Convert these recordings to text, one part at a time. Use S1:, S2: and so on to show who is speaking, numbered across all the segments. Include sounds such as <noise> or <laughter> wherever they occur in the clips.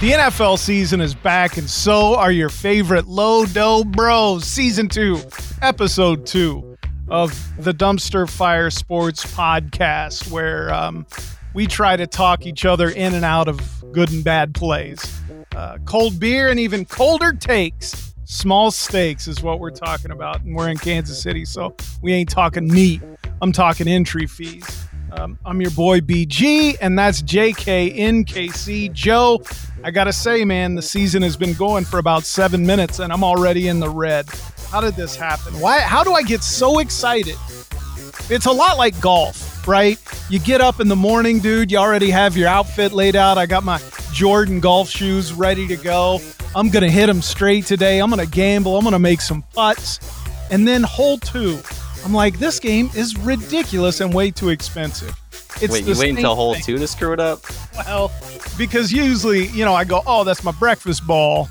S1: The NFL season is back, and so are your favorite Low Dough Bros. Season 2, Episode 2 of the Dumpster Fire Sports Podcast, where um, we try to talk each other in and out of good and bad plays. Uh, cold beer and even colder takes. Small stakes is what we're talking about, and we're in Kansas City, so we ain't talking meat. I'm talking entry fees. Um, I'm your boy BG, and that's JKNKC. Joe, I gotta say, man, the season has been going for about seven minutes, and I'm already in the red. How did this happen? Why? How do I get so excited? It's a lot like golf, right? You get up in the morning, dude. You already have your outfit laid out. I got my Jordan golf shoes ready to go. I'm gonna hit them straight today. I'm gonna gamble. I'm gonna make some putts, and then hole two. I'm like, this game is ridiculous and way too expensive.
S2: It's Wait, you wait until hole thing. two to screw it up?
S1: Well, because usually, you know, I go, oh, that's my breakfast ball.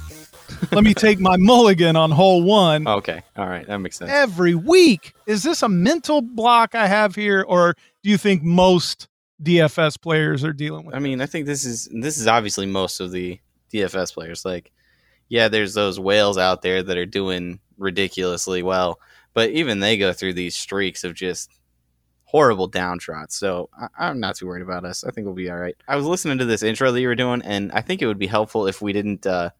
S1: Let me take my mulligan on hole one. <laughs>
S2: Okay. All right. That makes sense.
S1: Every week. Is this a mental block I have here, or do you think most DFS players are dealing with?
S2: I mean, I think this is this is obviously most of the DFS players. Like, yeah, there's those whales out there that are doing ridiculously well but even they go through these streaks of just horrible downtrots. So I, am not too worried about us. I think we'll be all right. I was listening to this intro that you were doing, and I think it would be helpful if we didn't uh,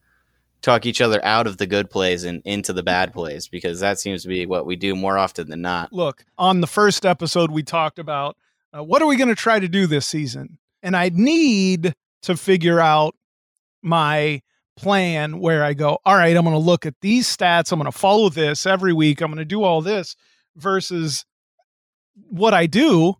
S2: talk each other out of the good plays and into the bad plays because that seems to be what we do more often than not.
S1: Look, on the first episode, we talked about uh, what are we going to try to do this season, and I need to figure out my plan where I go, all right, I'm going to look at these stats. I'm going to follow this every week. I'm going to do all this versus what I do.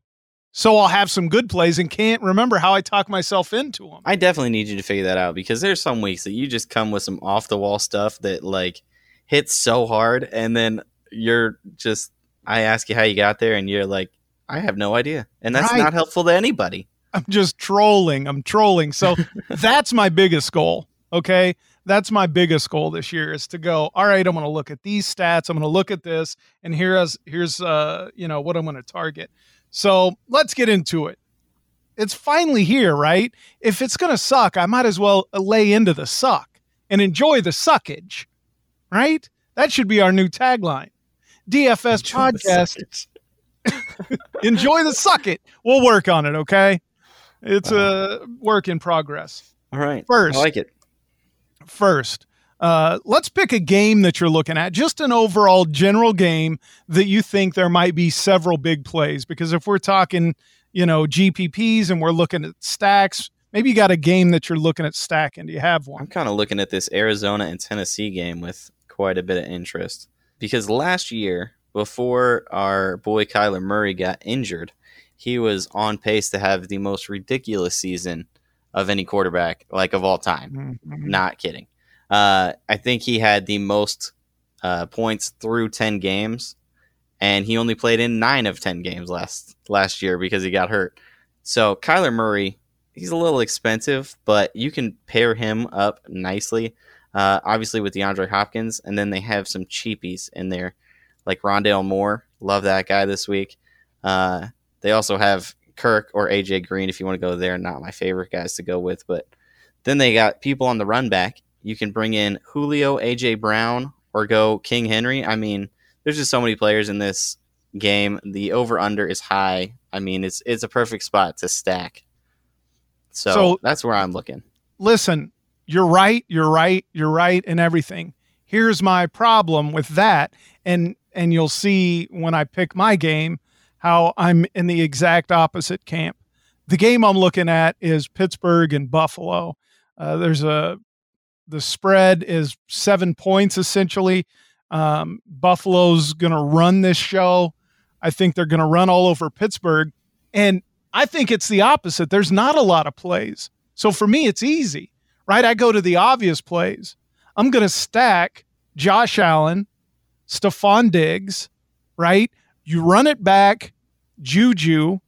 S1: So I'll have some good plays and can't remember how I talk myself into them.
S2: I definitely need you to figure that out because there's some weeks that you just come with some off the wall stuff that like hits so hard. And then you're just, I ask you how you got there and you're like, I have no idea. And that's right. not helpful to anybody.
S1: I'm just trolling. I'm trolling. So <laughs> that's my biggest goal Okay. That's my biggest goal this year is to go, all right, I'm going to look at these stats. I'm going to look at this and here's, here's, uh, you know, what I'm going to target. So let's get into it. It's finally here, right? If it's going to suck, I might as well lay into the suck and enjoy the suckage, right? That should be our new tagline. DFS enjoy podcast. The enjoy the suck it. <laughs> We'll work on it, okay? It's a work in progress.
S2: All right.
S1: First,
S2: I like it
S1: first. Uh, let's pick a game that you're looking at, just an overall general game that you think there might be several big plays. Because if we're talking, you know, GPPs and we're looking at stacks, maybe you got a game that you're looking at stacking. Do you have one?
S2: I'm kind of looking at this Arizona and Tennessee game with quite a bit of interest because last year, before our boy Kyler Murray got injured, he was on pace to have the most ridiculous season of any quarterback, like of all time. Mm-hmm. Not kidding. Uh, I think he had the most uh, points through ten games, and he only played in nine of ten games last last year because he got hurt. So Kyler Murray, he's a little expensive, but you can pair him up nicely. Uh, obviously with DeAndre Hopkins, and then they have some cheapies in there, like Rondale Moore. Love that guy this week. Uh, they also have Kirk or AJ Green if you want to go there. Not my favorite guys to go with, but then they got people on the run back. You can bring in Julio, AJ Brown, or go King Henry. I mean, there's just so many players in this game. The over under is high. I mean, it's it's a perfect spot to stack. So, so that's where I'm looking.
S1: Listen, you're right. You're right. You're right, and everything. Here's my problem with that, and and you'll see when I pick my game how I'm in the exact opposite camp. The game I'm looking at is Pittsburgh and Buffalo. Uh, there's a the spread is seven points essentially. Um, Buffalo's going to run this show. I think they're going to run all over Pittsburgh, and I think it's the opposite. There's not a lot of plays, so for me it's easy, right? I go to the obvious plays. I'm going to stack Josh Allen, Stefon Diggs, right? You run it back, Juju,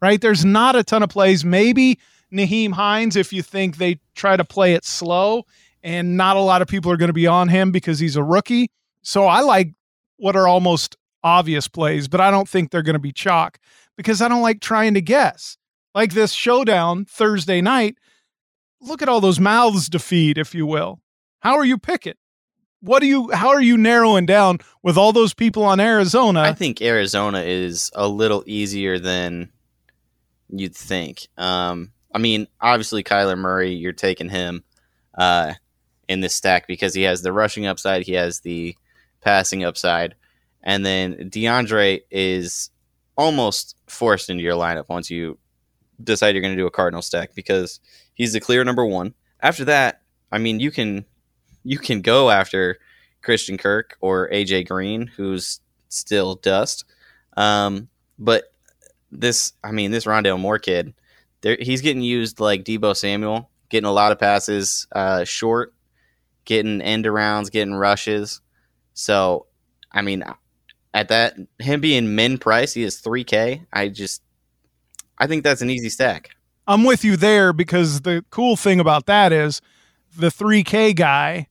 S1: right? There's not a ton of plays. Maybe Nyheim Hines, if you think they try to play it slow, and not a lot of people are going to be on him because he's a rookie. So I like what are almost obvious plays, but I don't think they're going to be chalk because I don't like trying to guess. Like this showdown Thursday night, look at all those mouths to feed, if you will. How are you picking? What do you? How are you narrowing down with all those people on Arizona?
S2: I think Arizona is a little easier than you'd think. Um, I mean, obviously Kyler Murray, you're taking him uh, in this stack because he has the rushing upside, he has the passing upside, and then DeAndre is almost forced into your lineup once you decide you're going to do a Cardinal stack because he's the clear number one. After that, I mean, you can you can go after Christian Kirk or AJ Green, who's still dust. Um, but this, I mean, this Rondale Moore kid, he's getting used like Deebo Samuel, getting a lot of passes uh, short, getting end arounds, getting rushes. So, I mean, at that him being min price, he is three K. I just, I think that's an easy stack.
S1: I'm with you there because the cool thing about that is the 3K guy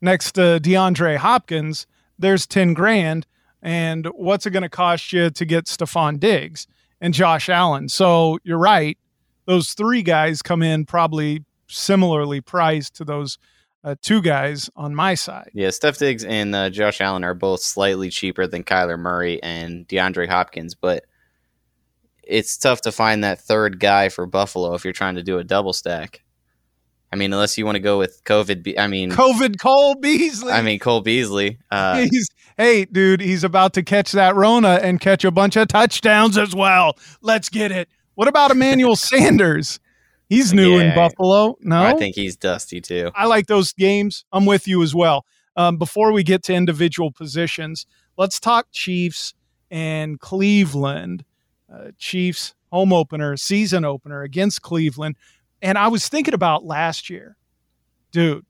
S1: next to DeAndre Hopkins, there's 10 grand. And what's it going to cost you to get Stefon Diggs and Josh Allen? So you're right. Those three guys come in probably similarly priced to those uh, two guys on my side.
S2: Yeah, Steph Diggs and uh, Josh Allen are both slightly cheaper than Kyler Murray and DeAndre Hopkins, but it's tough to find that third guy for Buffalo if you're trying to do a double stack. I mean, unless you want to go with COVID. Be- I mean,
S1: COVID Cole Beasley.
S2: I mean, Cole Beasley. Uh, <laughs>
S1: he's hey, dude, he's about to catch that Rona and catch a bunch of touchdowns as well. Let's get it. What about Emmanuel <laughs> Sanders? He's new yeah, in Buffalo. No,
S2: I think he's dusty too.
S1: I like those games. I'm with you as well. Um, before we get to individual positions, let's talk Chiefs and Cleveland. Uh, Chiefs home opener, season opener against Cleveland. And I was thinking about last year, dude,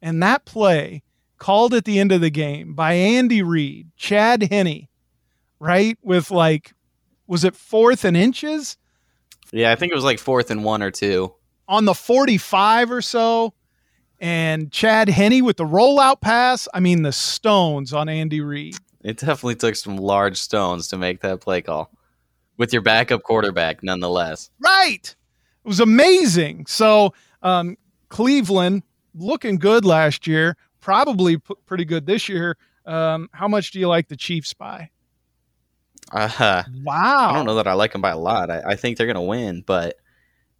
S1: and that play called at the end of the game by Andy Reid, Chad Henne, right? With like, was it fourth and inches?
S2: Yeah, I think it was like fourth and one or two.
S1: On the 45 or so. And Chad Henne with the rollout pass. I mean, the stones on Andy Reid.
S2: It definitely took some large stones to make that play call with your backup quarterback, nonetheless.
S1: Right. It was amazing. So um, Cleveland looking good last year, probably p- pretty good this year. Um, how much do you like the Chiefs by?
S2: Uh,
S1: wow.
S2: I don't know that I like them by a lot. I, I think they're going to win, but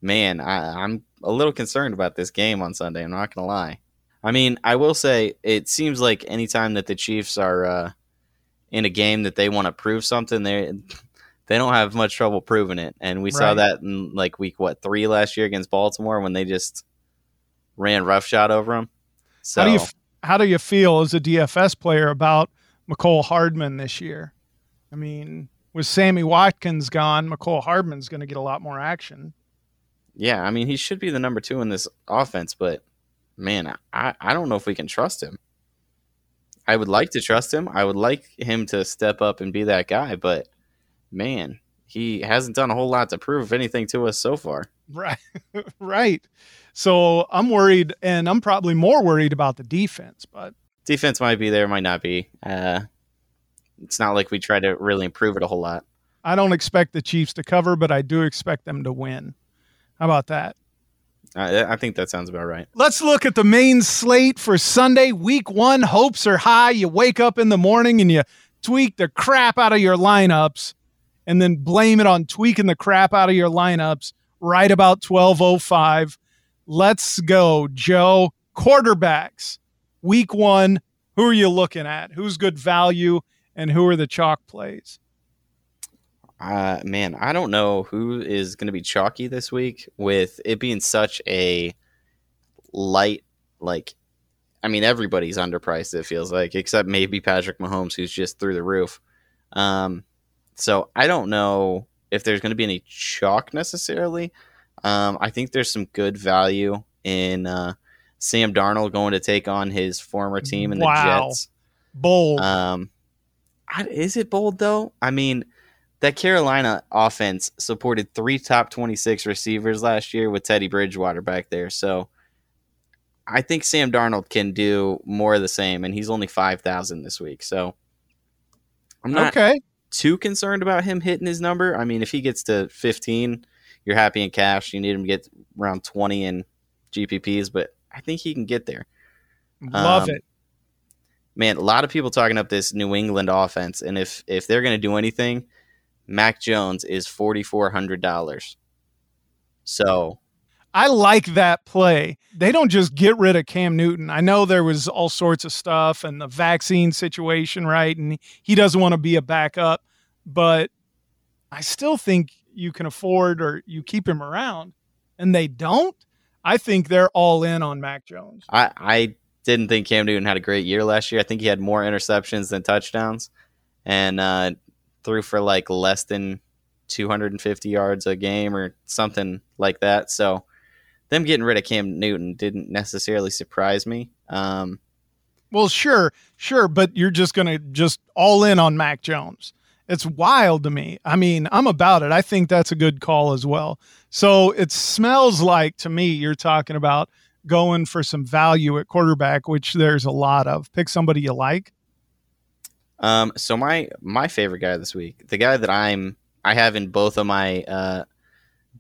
S2: man, I, I'm a little concerned about this game on Sunday. I'm not going to lie. I mean, I will say it seems like anytime that the Chiefs are uh, in a game that they want to prove something, they they don't have much trouble proving it. And we right. saw that in like week what three last year against Baltimore when they just ran roughshod over them. So
S1: how do you how do you feel as a DFS player about Mecole Hardman this year? I mean, with Sammy Watkins gone, Mecole Hardman's going to get a lot more action.
S2: Yeah, I mean, he should be the number two in this offense, but man, I, I don't know if we can trust him. I would like to trust him. I would like him to step up and be that guy, but man, he hasn't done a whole lot to prove anything to us so far.
S1: Right. <laughs> right. So I'm worried, and I'm probably more worried about the defense, but
S2: defense might be there, might not be. Uh, it's not like we try to really improve it a whole lot.
S1: I don't expect the Chiefs to cover, but I do expect them to win. How about that?
S2: I, I think that sounds about right.
S1: Let's look at the main slate for Sunday, week one. Hopes are high. You wake up in the morning and you tweak the crap out of your lineups and then blame it on tweaking the crap out of your lineups right about 1205. Let's go, Joe. Quarterbacks, week one. Who are you looking at? Who's good value and who are the chalk plays?
S2: Uh, man, I don't know who is going to be chalky this week with it being such a light, like, I mean, everybody's underpriced, it feels like, except maybe Patrick Mahomes, who's just through the roof. Um, so I don't know if there's going to be any chalk necessarily. Um, I think there's some good value in uh, Sam Darnold going to take on his former team in the. Jets.
S1: Bold.
S2: Um, is it bold though? I mean, that Carolina offense supported three top 26 receivers last year with Teddy Bridgewater back there. So I think Sam Darnold can do more of the same, and he's only 5,000 this week. So I'm not.
S1: Okay
S2: too concerned about him hitting his number. I mean, if he gets to 15, you're happy in cash. You need him to get around 20 in GPPs, but I think he can get there.
S1: Love
S2: Um,
S1: it.
S2: Man, a lot of people talking up this New England offense, and if if they're going to do anything, Mac Jones is forty four hundred dollars. So
S1: I like that play. They don't just get rid of Cam Newton. I know there was all sorts of stuff and the vaccine situation, right? And he doesn't want to be a backup, but I still think you can afford or you keep him around and they don't. I think they're all in on Mac Jones.
S2: I I didn't think Cam Newton had a great year last year. I think he had more interceptions than touchdowns, and uh, threw for like less than 250 yards a game or something like that. So them getting rid of Cam Newton didn't necessarily surprise me. Um,
S1: Well, sure, sure, but you're just going to just all in on Mac Jones. It's wild to me. I mean, I'm about it. I think that's a good call as well. So it smells like to me you're talking about going for some value at quarterback, which there's a lot of. Pick somebody you like.
S2: Um, so my my favorite guy this week, the guy that I'm I have in both of my uh,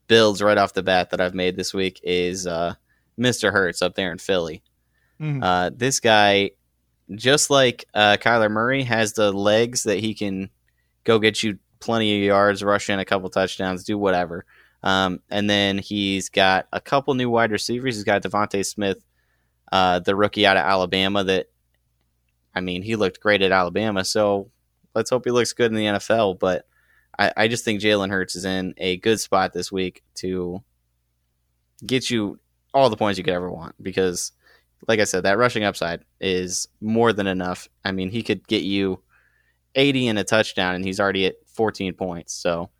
S2: builds right off the bat that I've made this week is uh, Mr. Hurts up there in Philly.
S1: Mhm.
S2: Uh, this guy, just like uh, Kyler Murray, has the legs that he can go get you plenty of yards, rush in a couple touchdowns, do whatever. Um, and then he's got a couple new wide receivers. He's got DeVonta Smith, uh, the rookie out of Alabama. That I mean, he looked great at Alabama. So let's hope he looks good in the NFL. But I, I just think Jalen Hurts is in a good spot this week to get you all the points you could ever want because like I said, that rushing upside is more than enough. I mean, he could get you 80 and a touchdown, and he's already at 14 points. So,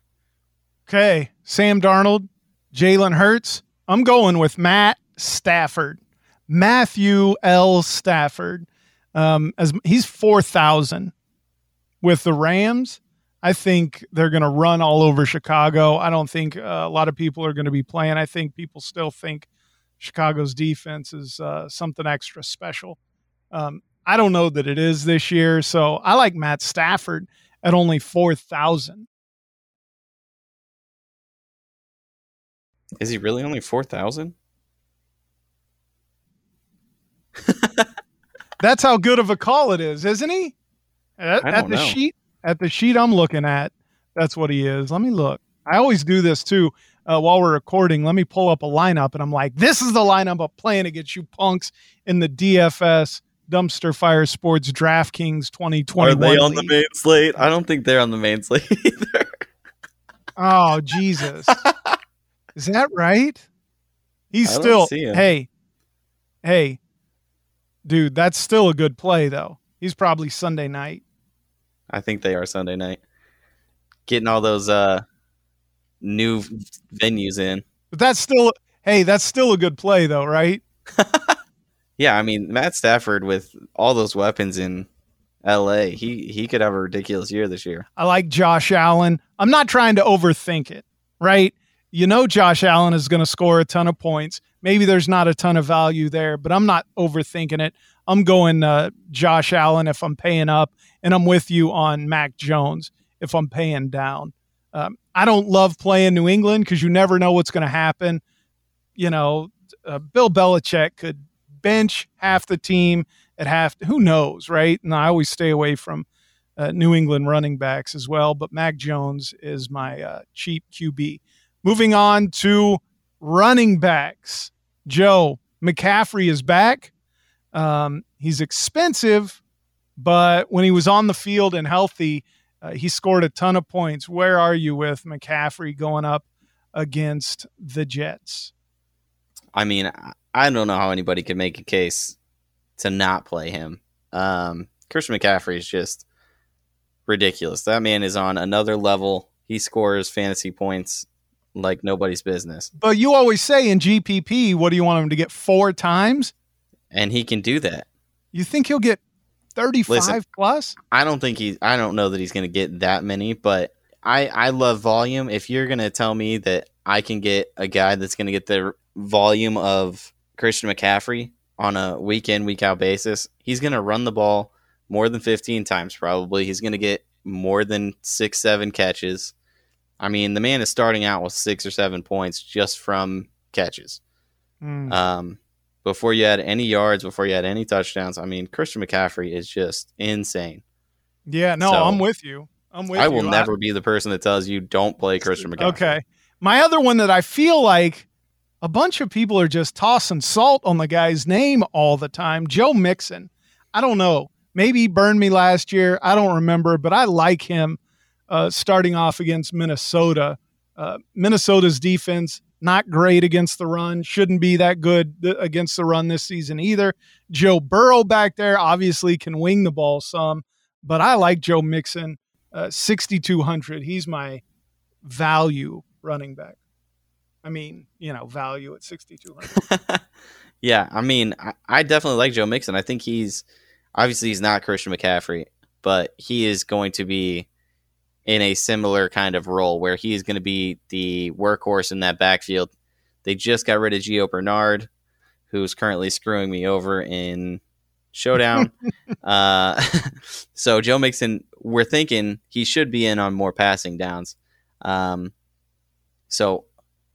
S1: Okay, Sam Darnold, Jalen Hurts. I'm going with Matt Stafford, Matthew L. Stafford. Um, as he's four thousand with the Rams. I think they're going to run all over Chicago. I don't think uh, a lot of people are going to be playing. I think people still think Chicago's defense is uh, something extra special. Um, I don't know that it is this year, so I like Matt Stafford at only four thousand.
S2: is he really only 4,000?
S1: That's how good of a call it is, isn't he? At, <laughs>
S2: I
S1: at the
S2: know.
S1: sheet, at the sheet I'm looking at, that's what he is. Let me look. I always do this too. Uh, while we're recording, let me pull up a lineup, and I'm like, "This is the lineup I'm playing against you punks in the DFS Dumpster Fire Sports DraftKings 2021."
S2: Are they on the main slate? I don't think they're on the main slate <laughs> either.
S1: Oh Jesus, <laughs> is that right? He's still. Hey, hey, dude, that's still a good play though. He's probably Sunday night.
S2: I think they are Sunday night. Getting all those uh, new venues in.
S1: But that's still hey, that's still a good play though, right? <laughs>
S2: Yeah, I mean, Matt Stafford with all those weapons in LA, he, he could have a ridiculous year this year.
S1: I like Josh Allen. I'm not trying to overthink it, right? You know Josh Allen is going to score a ton of points. Maybe there's not a ton of value there, but I'm not overthinking it. I'm going uh, Josh Allen if I'm paying up, and I'm with you on Mac Jones if I'm paying down. Um, I don't love playing New England because you never know what's going to happen. You know, uh, Bill Belichick could bench half the team at half. Who knows, right? And I always stay away from uh, New England running backs as well. But Mac Jones is my uh, cheap QB. Moving on to running backs. Joe McCaffrey is back. Um, he's expensive, but when he was on the field and healthy, uh, he scored a ton of points. Where are you with McCaffrey going up against the Jets?
S2: I mean, I- don't know how anybody could make a case to not play him. Um, Christian McCaffrey is just ridiculous. That man is on another level. He scores fantasy points like nobody's business,
S1: But you always say in GPP, what do you want him to get four times?
S2: and he can do that.
S1: You think he'll get 35
S2: Listen.
S1: plus?
S2: I don't think he. I don't know that he's going to get that many, but I I love volume. If you're going to tell me that I can get a guy that's going to get the volume of Christian McCaffrey on a week in week out basis, he's going to run the ball more than 15 times probably. He's going to get more than six seven catches. I mean, the man is starting out with six or seven points just from catches.
S1: Mm.
S2: Um, before you had any yards, before you had any touchdowns, I mean, Christian McCaffrey is just insane.
S1: yeah, no,
S2: so-
S1: I'm with you. I'm with
S2: I
S1: you.
S2: will never be the person that tells you don't play Christian McCaffrey.
S1: Okay. My other one that I feel like a bunch of people are just tossing salt on the guy's name all the time, Joe Mixon. I don't know. Maybe he burned me last year. I don't remember, but I like him uh, starting off against Minnesota. Uh, Minnesota's defense, not great against the run, shouldn't be that good th- against the run this season either. Joe Burrow back there obviously can wing the ball some, but I like Joe Mixon. Uh, 6,200. He's my value running back. I mean, you know, value at 6,200. <laughs>
S2: yeah, I mean, I, I definitely like Joe Mixon. I think he's obviously he's not Christian McCaffrey, but he is going to be in a similar kind of role where he's going to be the workhorse in that backfield. They just got rid of Gio Bernard, who's currently screwing me over in Showdown. <laughs> uh, <laughs> so Joe Mixon, we're thinking he should be in on more passing downs. Um, so,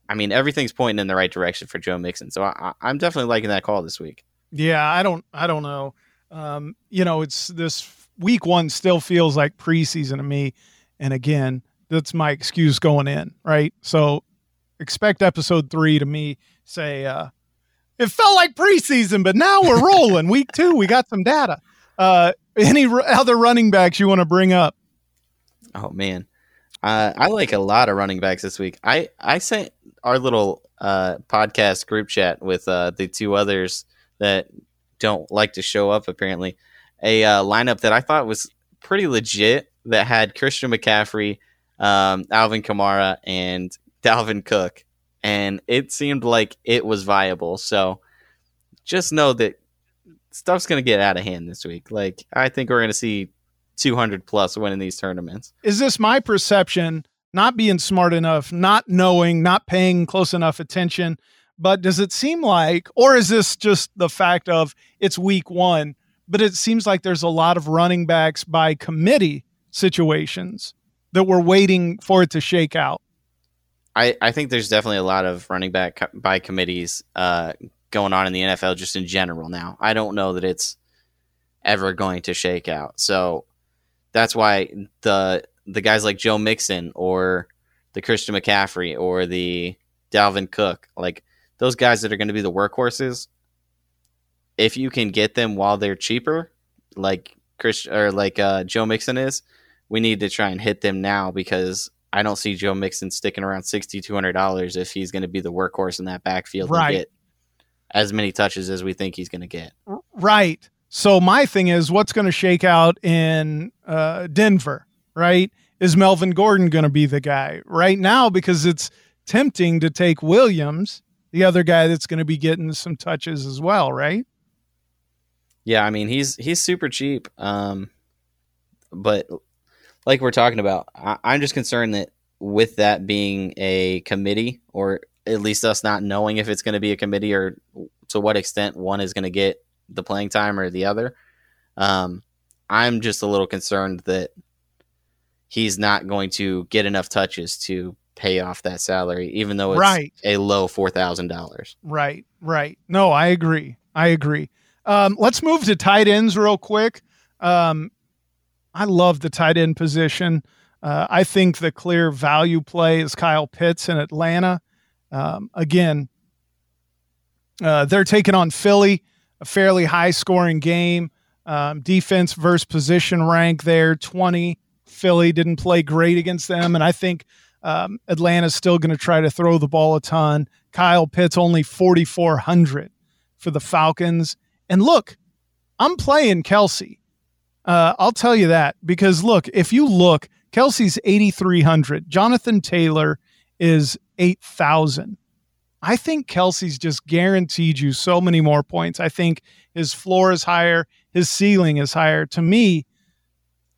S2: I mean, everything's pointing in the right direction for Joe Mixon. So I, I'm definitely liking that call this week.
S1: yeah, I don't, I don't know. Um, you know, it's this week one still feels like preseason to me. And again, that's my excuse going in, right? So expect episode three to me say, uh, it felt like preseason, but now we're rolling. <laughs> week two, we got some data. Uh, any r- other running backs you want to bring up?
S2: Oh man, uh, I like a lot of running backs this week. I I sent our little uh, podcast group chat with uh, the two others that don't like to show up. Apparently, a uh, lineup that I thought was pretty legit that had Christian McCaffrey, um, Alvin Kamara, and Dalvin Cook, and it seemed like it was viable. So just know that stuff's gonna get out of hand this week. Like I think we're gonna see 200 plus winning these tournaments.
S1: is this my perception not being smart enough not knowing not paying close enough attention but does it seem like or is this just the fact of it's week one but it seems like there's a lot of running backs by committee situations that we're waiting for it to shake out
S2: I, I think there's definitely a lot of running back co- by committees uh, going on in the NFL just in general now. I don't know that it's ever going to shake out. So that's why the the guys like Joe Mixon or the Christian McCaffrey or the Dalvin Cook, like those guys that are going to be the workhorses, if you can get them while they're cheaper, like Chris or like uh, Joe Mixon is, we need to try and hit them now because I don't see Joe Mixon sticking around sixty two hundred dollars if he's going to be the workhorse in that backfield
S1: Right.
S2: and get as many touches as we think he's going to get.
S1: right so my thing is what's going to shake out in uh, denver right is melvin gordon going to be the guy right now because it's tempting to take williams the other guy that's going to be getting some touches as well right
S2: Yeah, I mean he's he's super cheap, um, but like we're talking about, I, I'm just concerned that with that being a committee, or at least us not knowing if it's going to be a committee or to what extent one is going to get the playing time or the other, um, I'm just a little concerned that he's not going to get enough touches to pay off that salary, even though it's
S1: Right.
S2: a low four thousand dollars.
S1: Right, right. No, I agree. I agree. Um, let's move to tight ends real quick. Um, I love the tight end position. Uh, I think the clear value play is Kyle Pitts in Atlanta. Um, again, uh, they're taking on Philly, a fairly high scoring game. Um, defense versus position rank there, 20. Philly didn't play great against them. And I think um, Atlanta's still going to try to throw the ball a ton. Kyle Pitts only 4,400 for the Falcons. And look, I'm playing Kelce. Uh, I'll tell you that because look, if you look, Kelce's 8,300. Jonathan Taylor is 8,000. I think Kelce's just guaranteed you so many more points. I think his floor is higher, his ceiling is higher. To me,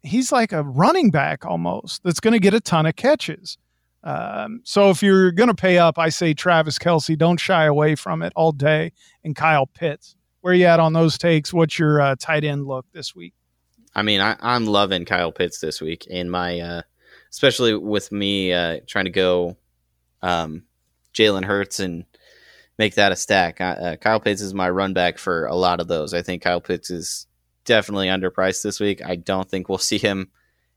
S1: he's like a running back almost that's going to get a ton of catches. Um, so if you're going to pay up, I say Travis Kelce. Don't shy away from it all day. And Kyle Pitts. Where you at on those takes? What's your uh, tight end look this week?
S2: I mean, I, I'm loving Kyle Pitts this week in my uh, especially with me uh, trying to go um, Jalen Hurts and make that a stack. Uh, Kyle Pitts is my run back for a lot of those. I think Kyle Pitts is definitely underpriced this week. I don't think we'll <laughs> see him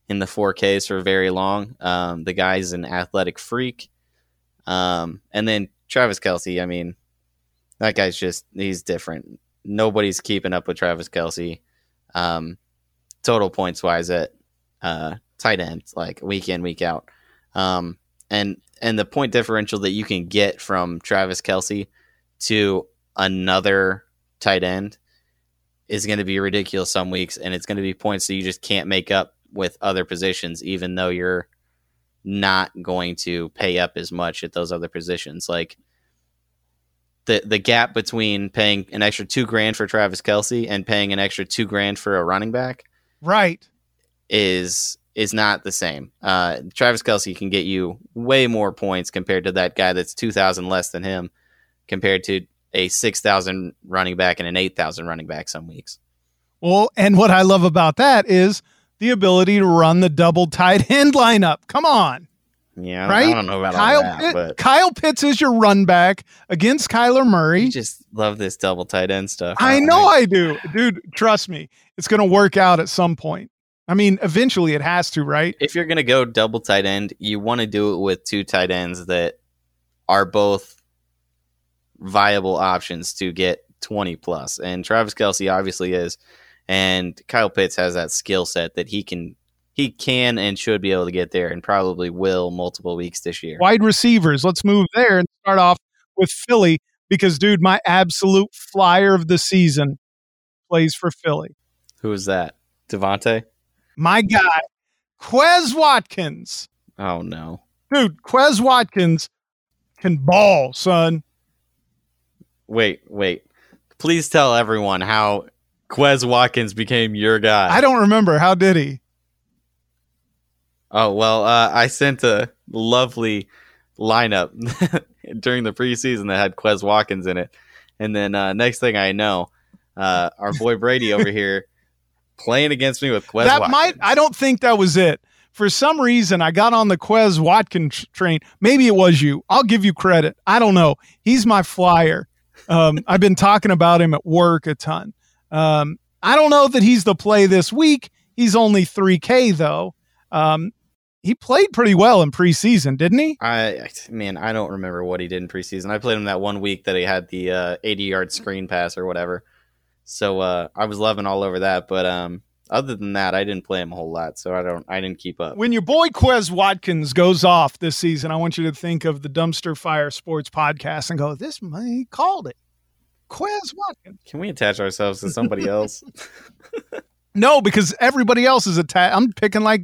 S2: in the 4Ks for very long. Um, the guy's an athletic freak. Um, and then Travis Kelce, I mean, that guy's just, he's different. Nobody's keeping up with Travis Kelce. Um, total points wise at uh, tight end, like week in, week out. Um, and and the point differential that you can get from Travis Kelce to another tight end is going to be ridiculous some weeks, and it's going to be points that you just can't make up with other positions, even though you're not going to pay up as much at those other positions. Like the the gap between paying an extra two grand for Travis Kelce and paying an extra two grand for a running back,
S1: right,
S2: is is not the same. Uh, Travis Kelce can get you way more points compared to that guy that's two thousand less than him, compared to a six thousand running back and an eight thousand running back some weeks.
S1: Well, and what I love about that is the ability to run the double tight end <laughs> lineup. Come on.
S2: Yeah,
S1: right?
S2: I don't know about
S1: Kyle
S2: all that,
S1: Pitt-
S2: but
S1: Kyle Pitts is your run back against Kyler Murray.
S2: you just love this double tight end stuff.
S1: I know I do. Dude, trust me. It's going to work out at some point. I mean, eventually it has to, right?
S2: if you're gonna go double tight end, you want to do it with two tight ends that are both viable options to get 20 plus. And Travis Kelce obviously is, and Kyle Pitts has that skill set that he can he can and should be able to get there, and probably will multiple weeks this year.
S1: Wide receivers. Let's move there and start off with Philly because, dude, my absolute flyer of the season plays for Philly.
S2: Who is that? DeVonta?
S1: My guy, Quez Watkins.
S2: Oh no.
S1: Dude, Quez Watkins can ball, son.
S2: Wait, wait. Please tell everyone how Quez Watkins became your guy.
S1: I don't remember. How did he?
S2: Oh well, uh, I sent a lovely lineup <laughs> during the preseason that had Quez Watkins in it, and then uh, next thing I know, uh, our boy Brady over <laughs> here playing against me with Quez.
S1: that
S2: Watkins.
S1: might I don't think that was it. For some reason, I got on the Quez Watkins train. Maybe it was you. I'll give you credit. I don't know. He's my flyer. Um, I've been talking about him at work a ton. Um, I don't know that he's the play this week. He's only 3K though. Um, he played pretty well in preseason, didn't he?
S2: I man, I don't remember what he did in preseason. I played him that one week that he had the uh, 80 yard screen pass or whatever. So uh, I was loving all over that. But um, other than that, I didn't play him a whole lot, so I don't. I didn't keep up.
S1: When your boy Quez Watkins goes off this season, I want you to think of the Dumpster Fire Sports podcast and go, "This he called it." Quez Watkins.
S2: Can we attach ourselves to somebody <laughs> else?
S1: No, because everybody else is attacked. I'm picking like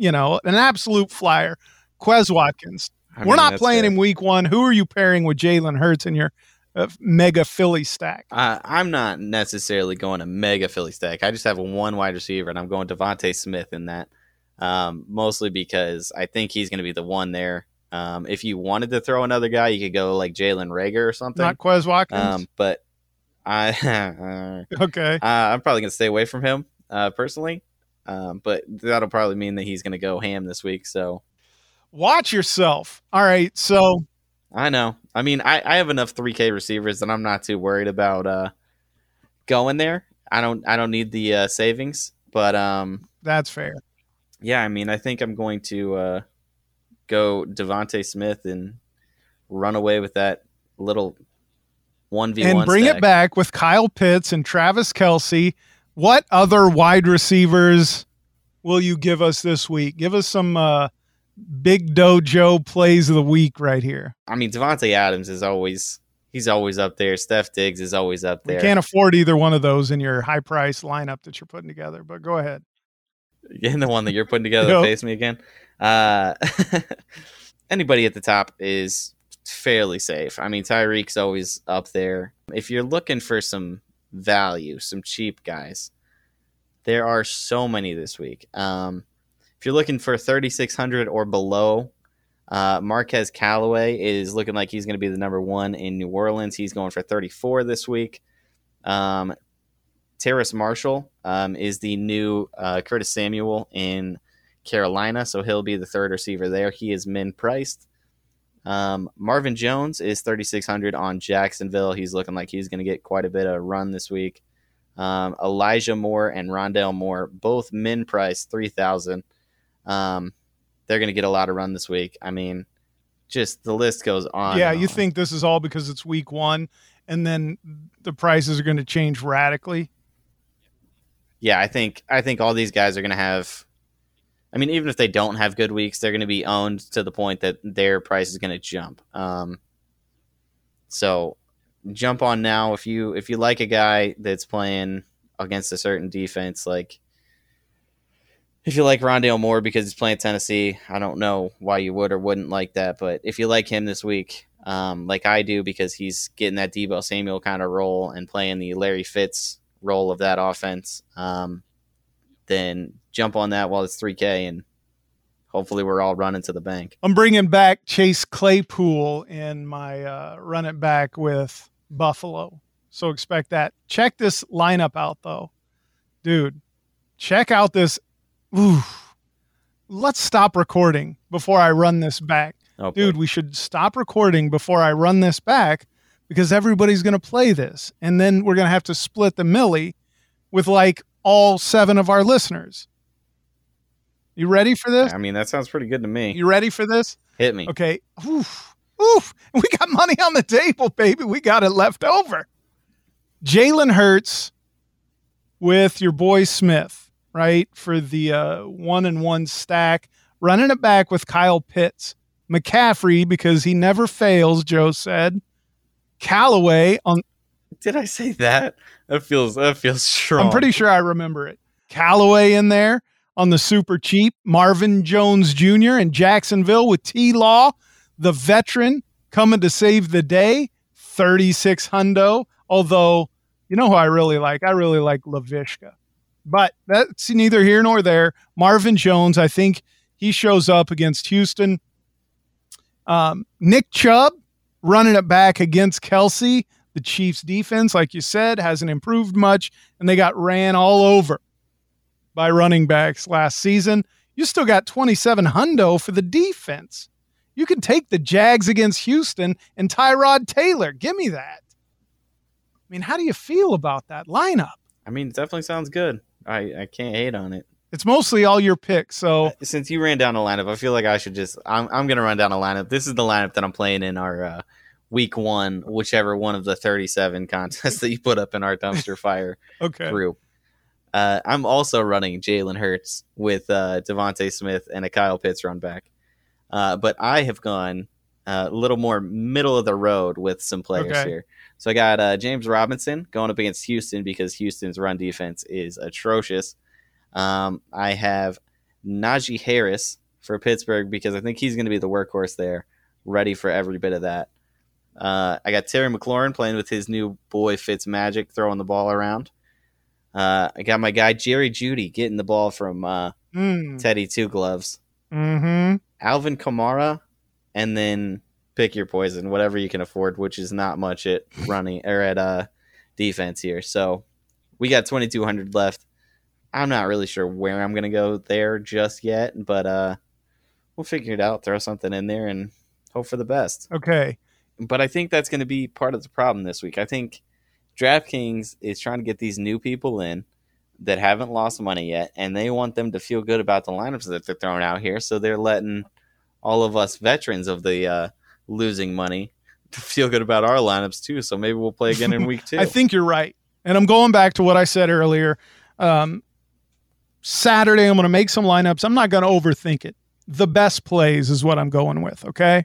S1: you know an absolute flyer, Quez Watkins.
S2: I
S1: We're not playing
S2: fair.
S1: him week one. Who are you pairing with Jalen Hurts in your uh, mega Philly stack?
S2: Uh, I'm not necessarily going a mega Philly stack. I just have one wide receiver, and I'm going DeVonta Smith in that. Um, mostly because I think he's going to be the one there. Um, if you wanted to throw another guy, you could go like Jalen Reagor or something.
S1: Not Quez Watkins.
S2: Um, but I, uh, <laughs>
S1: okay.
S2: I'm probably going to stay away from him uh, personally. Um, but that'll probably mean that he's going to go ham this week. So
S1: Watch yourself. All right. So
S2: I know. I mean, I, I have enough 3K receivers that I'm not too worried about uh, going there. I don't I don't need the uh, savings, but um,
S1: that's fair.
S2: yeah, I mean, I think I'm going to uh, go DeVonta Smith and run away with that little one v one
S1: and bring it back with Kyle Pitts and Travis Kelce. What other wide receivers will you give us this week? Give us some uh, big dojo plays of the week right here.
S2: I mean, Davante Adams is always he's always up there. Steph Diggs is always up there.
S1: can't afford either one of those in your high price lineup that you're putting together, but go ahead. <laughs>
S2: and the one that you're putting together <laughs>
S1: Yep.
S2: face me again. Uh, <laughs> anybody at the top is fairly safe. I mean, Tyreek's always up there. If you're looking for some value, some cheap guys, there are so many this week. Um, if you're looking for 3,600 or below, uh, Marquez Callaway is looking like he's going to be the number one in New Orleans. He's going for 34 this week. Um, Terrace Marshall um, is the new uh, Curtis Samuel in Carolina, so he'll be the third receiver there. He is min priced. Um, Marvin Jones is 3,600 on Jacksonville. He's looking like he's going to get quite a bit of run this week. Um, Elijah Moore and Rondale Moore, both min price 3,000. Um, they're going to get a lot of run this week. I mean, just the list goes on.
S1: Yeah, you
S2: on.
S1: think this is all because it's week one, and then the prices are going to change radically?
S2: yeah, I think I think all these guys are going to have. I mean, even if they don't have good weeks, they're going to be owned to the point that their price is going to jump. Um, so jump on now if you if you like a guy that's playing against a certain defense, like if you like Rondale Moore because he's playing Tennessee. I don't know why you would or wouldn't like that, but if you like him this week, um, like I do, because he's getting that Deebo Samuel kind of role and playing the Larry Fitz role of that offense, um, then jump on that while it's 3K and hopefully we're all running to the bank.
S1: I'm bringing back Chase Claypool in my uh, run it back with Buffalo. So expect that. Check this lineup out, though. Dude, check out this. Ooh. Let's stop recording before I run this back.
S2: Oh,
S1: Dude, we should stop recording before I run this back because everybody's going to play this. And then we're going to have to split the millie with like all seven of our listeners. You ready for this?
S2: I mean, that sounds pretty good to me.
S1: You ready for this?
S2: Hit me.
S1: Okay. Oof. Oof. We got money on the table, baby. We got it left over. Jalen Hurts with your boy Smith, right? For the uh, one and one stack. Running it back with Kyle Pitts. McCaffrey, because he never fails, Joe said. Callaway on
S2: Did I say that? That feels that feels strong.
S1: I'm pretty sure I remember it. Callaway in there on the super cheap. Marvin Jones Jr. in Jacksonville with T Law, the veteran coming to save the day. 36 hundo. Although, you know who I really like? I really like Laviska. But that's neither here nor there. Marvin Jones, I think he shows up against Houston. Um, Nick Chubb running it back against Kelce. The Chiefs defense, like you said, hasn't improved much, and they got ran all over by running backs last season. You still got 27 hundo for the defense. You can take the Jags against Houston and Tyrod Taylor. Give me that. I mean, how do you feel about that lineup?
S2: I mean, it definitely sounds good. I, I can't hate on it.
S1: It's mostly all your picks. So
S2: Since you ran down a lineup, I feel like I should just. I'm, I'm to run down a lineup. This is the lineup that I'm playing in our uh, week one, whichever one of the 37 contests that you put up in our dumpster <laughs> fire
S1: okay,
S2: group. Uh, I'm also running Jalen Hurts with uh, DeVonta Smith and a Kyle Pitts run back. Uh, but I have gone uh, a little more middle of the road with some players
S1: Okay.
S2: here. So I got uh, James Robinson going up against Houston because Houston's run defense is atrocious. Um, I have Najee Harris for Pittsburgh because I think he's going to be the workhorse there, ready for every bit of that. Uh, I got Terry McLaurin playing with his new boy Fitz Magic, throwing the ball around. Uh, I got my guy Jerry Jeudy getting the ball from uh,
S1: mm.
S2: Teddy Two Gloves.
S1: hmm
S2: Alvin Kamara, and then pick your poison, whatever you can afford, which is not much at running or at uh, defense here. So we got 2,200 left. I'm not really sure where I'm gonna go there just yet, but uh, we'll figure it out. Throw something in there and hope for the best.
S1: okay.
S2: But I think that's going to be part of the problem this week. I think DraftKings is trying to get these new people in that haven't lost money yet, and they want them to feel good about the lineups that they're throwing out here. So they're letting all of us veterans of the uh, losing money <laughs> to feel good about our lineups too. So maybe we'll play again in week <laughs> two.
S1: I think you're right. And I'm going back to what I said earlier. Um, Saturday, I'm going to make some lineups. I'm not going to overthink it. The best plays is what I'm going with. Okay.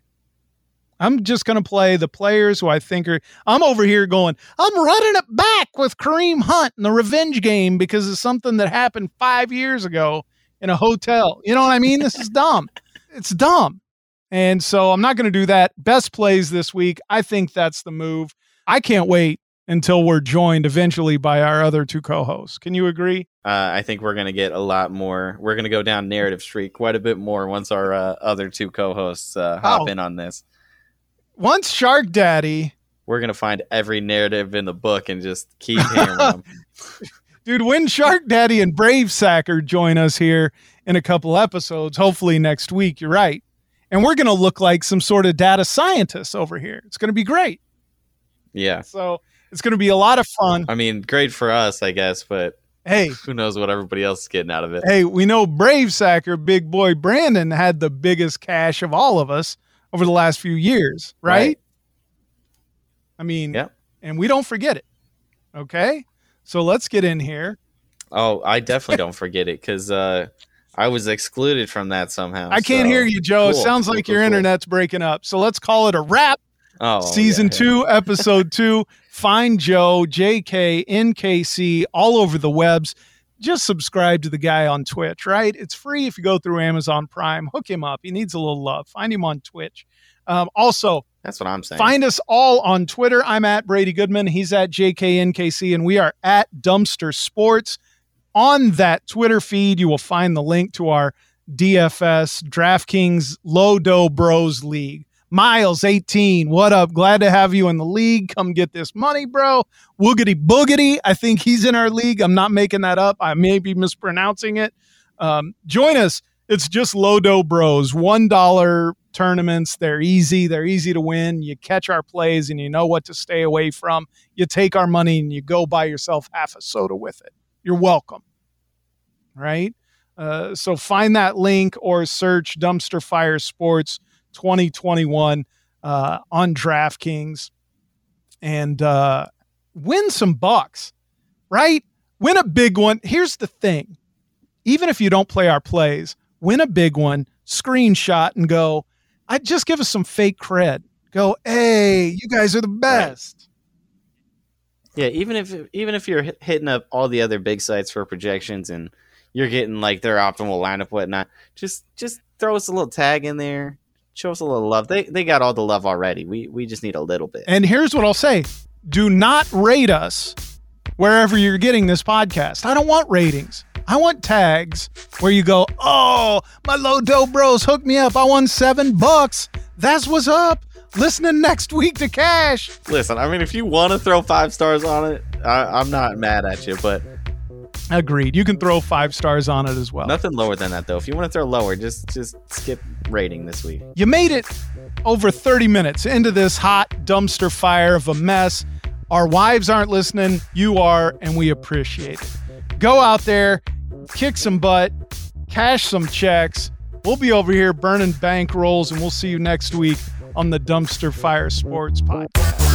S1: I'm just going to play the players who I think are. I'm over here going, I'm running it back with Kareem Hunt in the revenge game because it's something that happened five years ago in a hotel. You know what I mean? This is <laughs> dumb. It's dumb. And so I'm not going to do that. Best plays this week. I think that's the move. I can't wait until we're joined eventually by our other two co-hosts. Can you agree?
S2: uh, I think we're going to get a lot more. We're going to go down narrative street quite a bit more once our uh, other two co-hosts uh, hop
S1: Oh.
S2: in on this.
S1: Once Shark Daddy
S2: We're going to find every narrative in the book and just keep hammering them. <laughs>
S1: Dude, when Shark Daddy and Brave Sacker join us here in a couple episodes, hopefully next week, you're right. And we're going to look like some sort of data scientists over here. It's going to be great.
S2: Yeah.
S1: So it's going to be a lot of fun.
S2: I mean, great for us, I guess, but
S1: Hey,
S2: who knows what everybody else is getting out of it.
S1: hey, we know Brave Sacker, big boy Brandon, had the biggest cash of all of us over the last few years, right?
S2: Right.
S1: I mean,
S2: Yep.
S1: and we don't forget it. Okay. So let's get in here.
S2: Oh, I definitely don't forget it because uh, I was excluded from that somehow.
S1: I can't
S2: so-
S1: hear you, Joe. It
S2: Cool,
S1: sounds
S2: cool,
S1: like
S2: cool,
S1: your internet's breaking up. So let's call it a wrap.
S2: Oh,
S1: Season
S2: yeah, yeah.
S1: two, episode two. Find Joe, JK, NKC all over the webs. Just subscribe to the guy on Twitch, right? It's free if you go through Amazon Prime. Hook him up. He needs a little love. Find him on Twitch. Um, also,
S2: That's what I'm saying.
S1: Find us all on Twitter. I'm at Brady Goodman. He's at JKNKC, and we are at Dumpster Sports. On that Twitter feed, you will find the link to our DFS DraftKings Lodo Bros League. Miles, 18. What up? Glad to have you in the league. Come get this money, bro. Woogity boogity. I think he's in our league. I'm not making that up. I may be mispronouncing it. Um, join us. It's just Lodo Bros. $1 tournaments. They're easy. They're easy to win. You catch our plays and you know what to stay away from. You take our money and you go buy yourself half a soda with it. You're welcome. Right? Uh, so find that link or search Dumpster Fire Sports 2021 uh, on DraftKings and uh, win some bucks, right? Win a big one. Here's the thing even if you don't play our plays, win a big one, screenshot, and go, I just give us some fake cred. Go, hey, you guys are the best.
S2: Yeah, even if even if you're hitting up all the other big sites for projections and you're getting like their optimal lineup, whatnot, just just throw us a little tag in there, show us a little love. They they got all the love already. We we just need a little bit.
S1: And here's what I'll say do not rate us wherever you're getting this podcast. I don't want ratings. I want tags where you go, oh, my low dough bros hooked me up. I won seven bucks. That's what's up. Listening next week to Cash.
S2: Listen, I mean, if you want to throw five stars on it, I, I'm not mad at you, but
S1: Agreed. You can throw five stars on it as well.
S2: nothing lower than that though. If you want to throw lower, just just skip rating this week.
S1: You made it over 30 minutes into this hot dumpster fire of a mess. Our wives aren't listening. You are, and we appreciate it. Go out there, kick some butt, cash some checks. We'll be over here burning bank rolls, and we'll see you next week on the Dumpster Fire Sports Podcast.